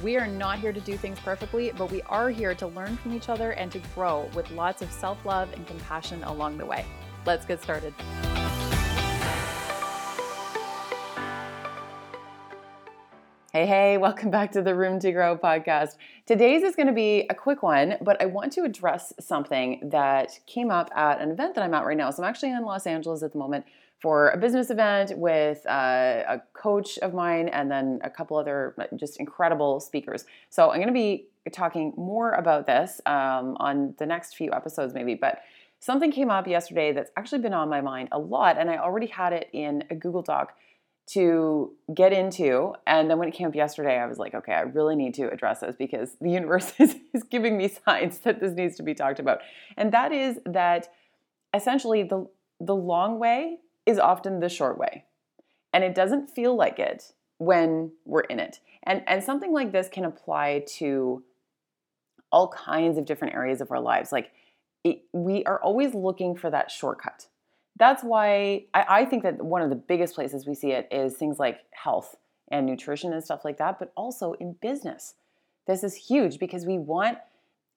We are not here to do things perfectly, but we are here to learn from each other and to grow with lots of self love and compassion along the way. Let's get started. Hey, hey, welcome back to the Room to Grow podcast. Today's is going to be a quick one, but I want to address something that came up at an event that I'm at right now. So I'm actually in Los Angeles at the moment for a business event with uh, a coach of mine and then a couple other just incredible speakers. So I'm going to be talking more about this um, on the next few episodes, maybe. But something came up yesterday that's actually been on my mind a lot, and I already had it in a Google Doc to get into. And then when it came up yesterday, I was like, okay, I really need to address this because the universe is, is giving me signs that this needs to be talked about. And that is that essentially the the long way is often the short way. And it doesn't feel like it when we're in it. And, and something like this can apply to all kinds of different areas of our lives. Like it, we are always looking for that shortcut. That's why I, I think that one of the biggest places we see it is things like health and nutrition and stuff like that, but also in business. This is huge because we want,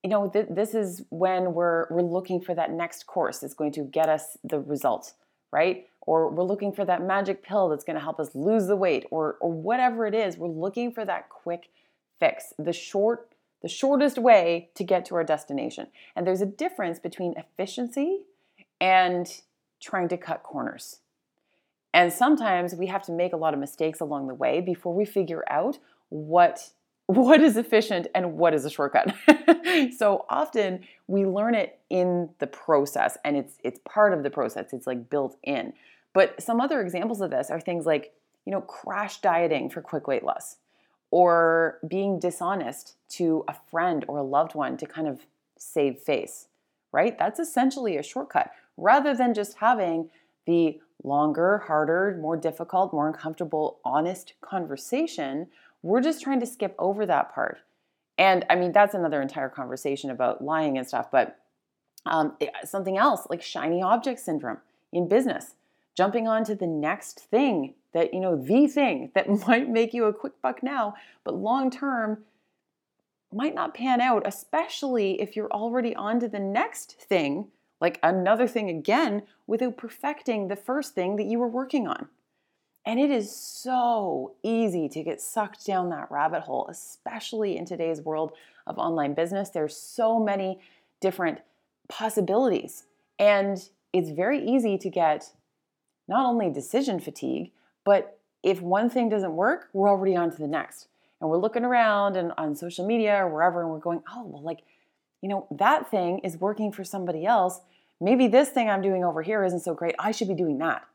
you know, th- this is when we're we're looking for that next course that's going to get us the results, right? Or we're looking for that magic pill that's going to help us lose the weight or or whatever it is we're looking for that quick fix the short the shortest way to get to our destination and there's a difference between efficiency and trying to cut corners and sometimes we have to make a lot of mistakes along the way before we figure out what what is efficient and what is a shortcut. so often we learn it in the process and it's it's part of the process. It's like built in. But some other examples of this are things like, you know, crash dieting for quick weight loss or being dishonest to a friend or a loved one to kind of save face, right? That's essentially a shortcut rather than just having the longer, harder, more difficult, more uncomfortable, honest conversation. We're just trying to skip over that part. And I mean, that's another entire conversation about lying and stuff, but um, something else like shiny object syndrome in business jumping on to the next thing that, you know, the thing that might make you a quick buck now, but long term might not pan out, especially if you're already on to the next thing, like another thing again, without perfecting the first thing that you were working on. And it is so easy to get sucked down that rabbit hole, especially in today's world of online business. There's so many different possibilities. And it's very easy to get not only decision fatigue, but if one thing doesn't work, we're already on to the next. And we're looking around and on social media or wherever, and we're going, oh, well, like, you know, that thing is working for somebody else. Maybe this thing I'm doing over here isn't so great. I should be doing that.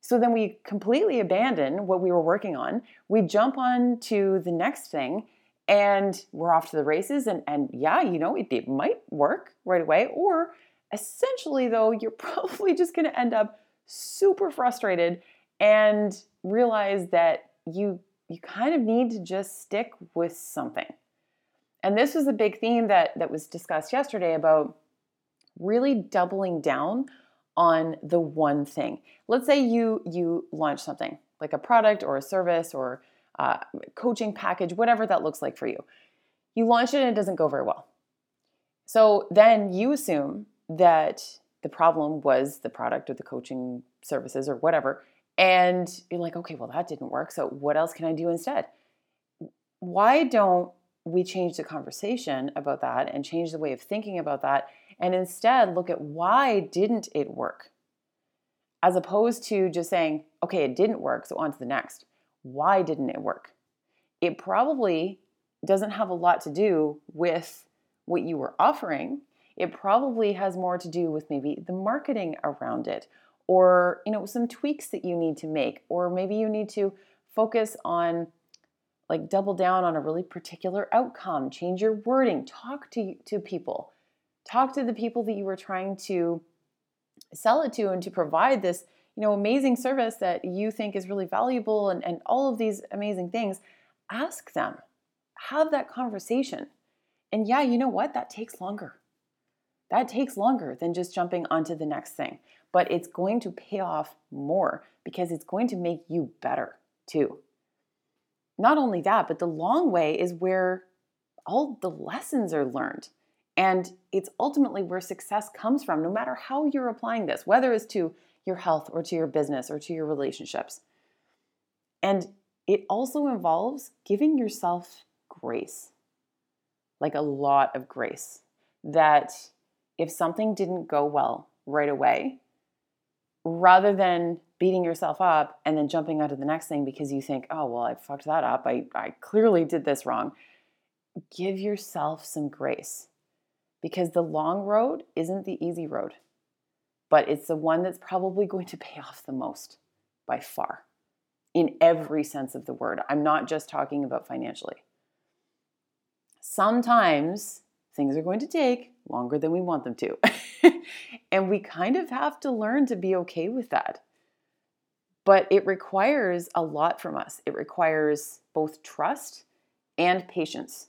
So then we completely abandon what we were working on. We jump on to the next thing and we're off to the races. And, and yeah, you know, it, it might work right away. Or essentially, though, you're probably just going to end up super frustrated and realize that you you kind of need to just stick with something. And this was a big theme that that was discussed yesterday about really doubling down on the one thing. Let's say you you launch something like a product or a service or a coaching package, whatever that looks like for you. You launch it and it doesn't go very well. So then you assume that the problem was the product or the coaching services or whatever. And you're like, okay, well, that didn't work. So what else can I do instead? Why don't we change the conversation about that and change the way of thinking about that and instead look at why didn't it work? As opposed to just saying, okay, it didn't work, so on to the next. Why didn't it work? It probably doesn't have a lot to do with what you were offering it probably has more to do with maybe the marketing around it or you know some tweaks that you need to make or maybe you need to focus on like double down on a really particular outcome change your wording talk to to people Talk to the people that you were trying to sell it to and to provide this, you know, amazing service that you think is really valuable and, and all of these amazing things. Ask them. Have that conversation. And yeah, you know what? That takes longer. That takes longer than just jumping onto the next thing, but it's going to pay off more because it's going to make you better too. Not only that, but the long way is where all the lessons are learned. And it's ultimately where success comes from, no matter how you're applying this, whether it's to your health or to your business or to your relationships. And it also involves giving yourself grace, like a lot of grace. That if something didn't go well right away, rather than beating yourself up and then jumping onto the next thing because you think, oh, well, I fucked that up. I, I clearly did this wrong. Give yourself some grace because the long road isn't the easy road, but it's the one that's probably going to pay off the most by far in every sense of the word. I'm not just talking about financially. Sometimes things are going to take longer than we want them to. and we kind of have to learn to be okay with that. But it requires a lot from us. It requires both trust and patience.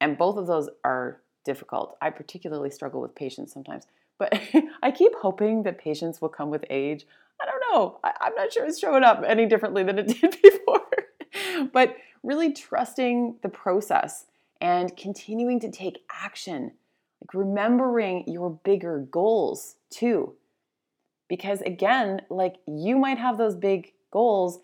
And both of those are difficult. I particularly struggle with patience sometimes. But I keep hoping that patience will come with age. I don't know. I, am not sure it's showing up any differently than it did before. but really trusting the process and continuing to take action like remembering your bigger goals too. Because again, like you might have those big goals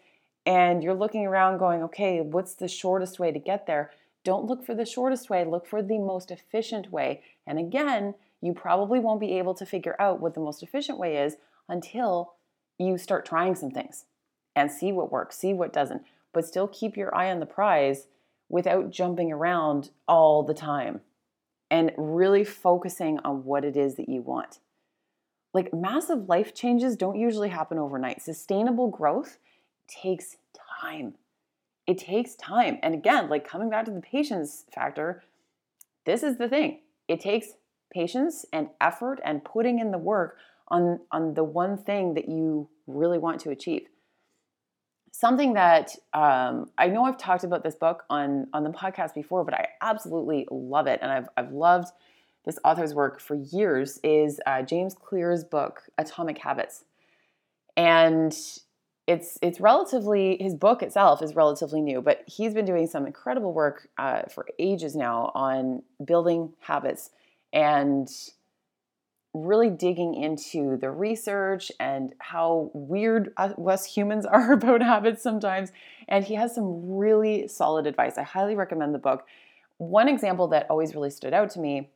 and you're looking around going, okay, what's the shortest way to get there? Don't look for the shortest way, look for the most efficient way. And again, you probably won't be able to figure out what the most efficient way is until you start trying some things and see what works, see what doesn't, but still keep your eye on the prize without jumping around all the time and really focusing on what it is that you want. Like massive life changes don't usually happen overnight. Sustainable growth takes time. It takes time. And again, like coming back to the patience factor, this is the thing. It takes patience and effort and putting in the work on on the one thing that you really want to achieve something that um, I know I've talked about this book on on the podcast before, but I absolutely love it, and I've I've loved this author's work for years. Is uh, James Clear's book Atomic Habits, and it's it's relatively his book itself is relatively new, but he's been doing some incredible work uh, for ages now on building habits and really digging into the research and how weird us humans are about habits sometimes. And he has some really solid advice. I highly recommend the book. One example that always really stood out to me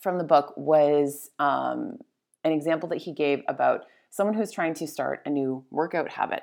from the book was um, an example that he gave about someone who's trying to start a new workout habit.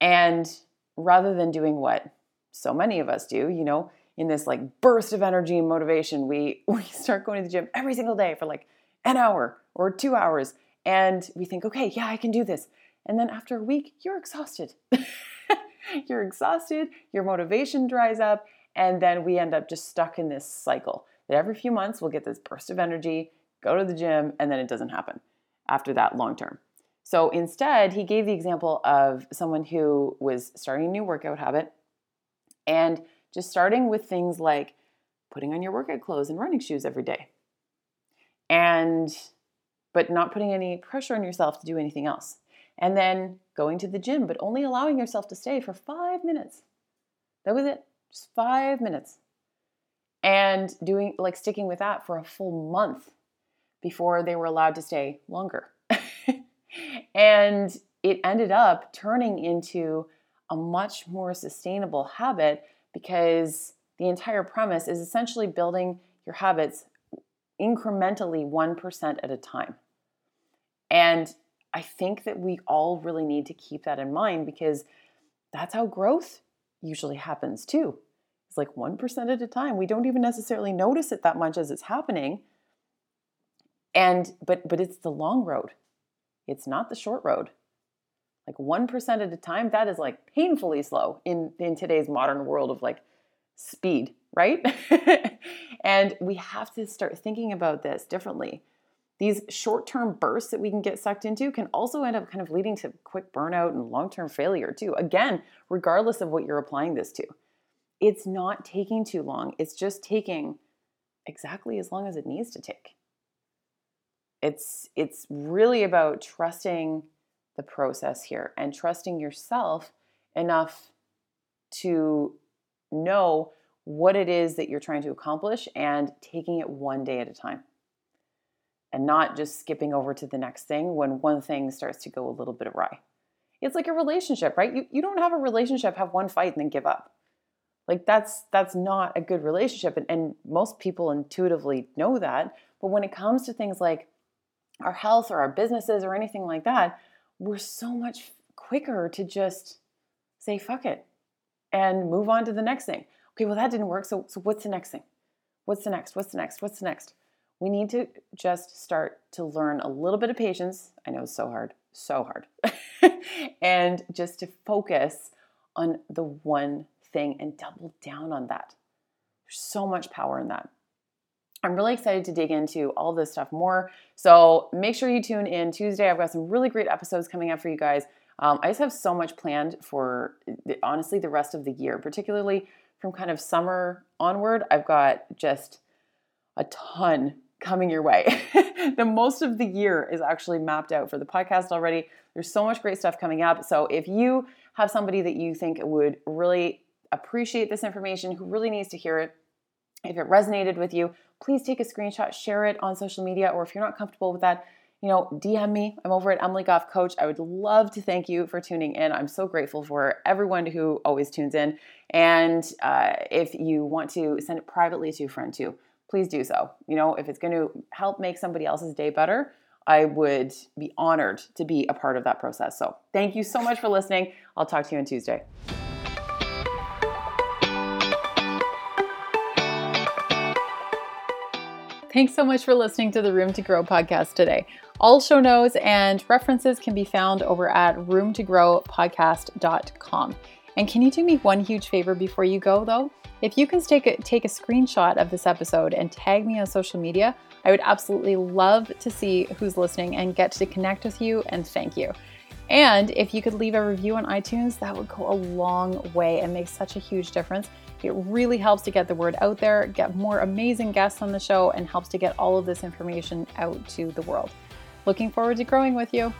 And rather than doing what so many of us do, you know, in this like burst of energy and motivation, we we start going to the gym every single day for like an hour or two hours. And we think, okay, yeah, I can do this. And then after a week, you're exhausted. you're exhausted, your motivation dries up, and then we end up just stuck in this cycle that every few months we'll get this burst of energy, go to the gym, and then it doesn't happen after that long term. So instead, he gave the example of someone who was starting a new workout habit and just starting with things like putting on your workout clothes and running shoes every day and but not putting any pressure on yourself to do anything else. And then going to the gym, but only allowing yourself to stay for five minutes. That was it, just five minutes. And doing like sticking with that for a full month before they were allowed to stay longer. and it ended up turning into a much more sustainable habit because the entire premise is essentially building your habits incrementally 1% at a time. And I think that we all really need to keep that in mind because that's how growth usually happens too. It's like 1% at a time. We don't even necessarily notice it that much as it's happening. And but but it's the long road. It's not the short road. Like 1% at a time, that is like painfully slow in in today's modern world of like speed, right? and we have to start thinking about this differently. These short term bursts that we can get sucked into can also end up kind of leading to quick burnout and long term failure, too. Again, regardless of what you're applying this to. It's not taking too long, it's just taking exactly as long as it needs to take. It's, it's really about trusting the process here and trusting yourself enough to know what it is that you're trying to accomplish and taking it one day at a time and not just skipping over to the next thing when one thing starts to go a little bit awry. It's like a relationship, right? You, you don't have a relationship, have one fight and then give up. Like that's that's not a good relationship. And, and most people intuitively know that. But when it comes to things like our health or our businesses or anything like that, we're so much quicker to just say fuck it and move on to the next thing. Okay, well that didn't work. So so what's the next thing? What's the next? What's the next? What's the next? we need to just start to learn a little bit of patience. I know it's so hard, so hard. and just to focus on the one thing and double down on that. There's so much power in that. I'm really excited to dig into all this stuff more. So make sure you tune in Tuesday. I've got some really great episodes coming up for you guys. Um, I just have so much planned for the, honestly the rest of the year, particularly from kind of summer onward. I've got just a ton coming your way. the most of the year is actually mapped out for the podcast already. There's so much great stuff coming up. So if you have somebody that you think would really appreciate this information, who really needs to hear it, if it resonated with you, please take a screenshot, share it on social media, or if you're not comfortable with that, you know, DM me. I'm over at Emily Goff Coach. I would love to thank you for tuning in. I'm so grateful for everyone who always tunes in. And uh, if you want to send it privately to a friend too, please do so. You know, if it's going to help make somebody else's day better, I would be honored to be a part of that process. So, thank you so much for listening. I'll talk to you on Tuesday. Thanks so much for listening to the Room to Grow podcast today. All show notes and references can be found over at roomtogrowpodcast.com. And can you do me one huge favor before you go, though? If you can take a, take a screenshot of this episode and tag me on social media, I would absolutely love to see who's listening and get to connect with you and thank you. And if you could leave a review on iTunes, that would go a long way and make such a huge difference. It really helps to get the word out there, get more amazing guests on the show, and helps to get all of this information out to the world. Looking forward to growing with you.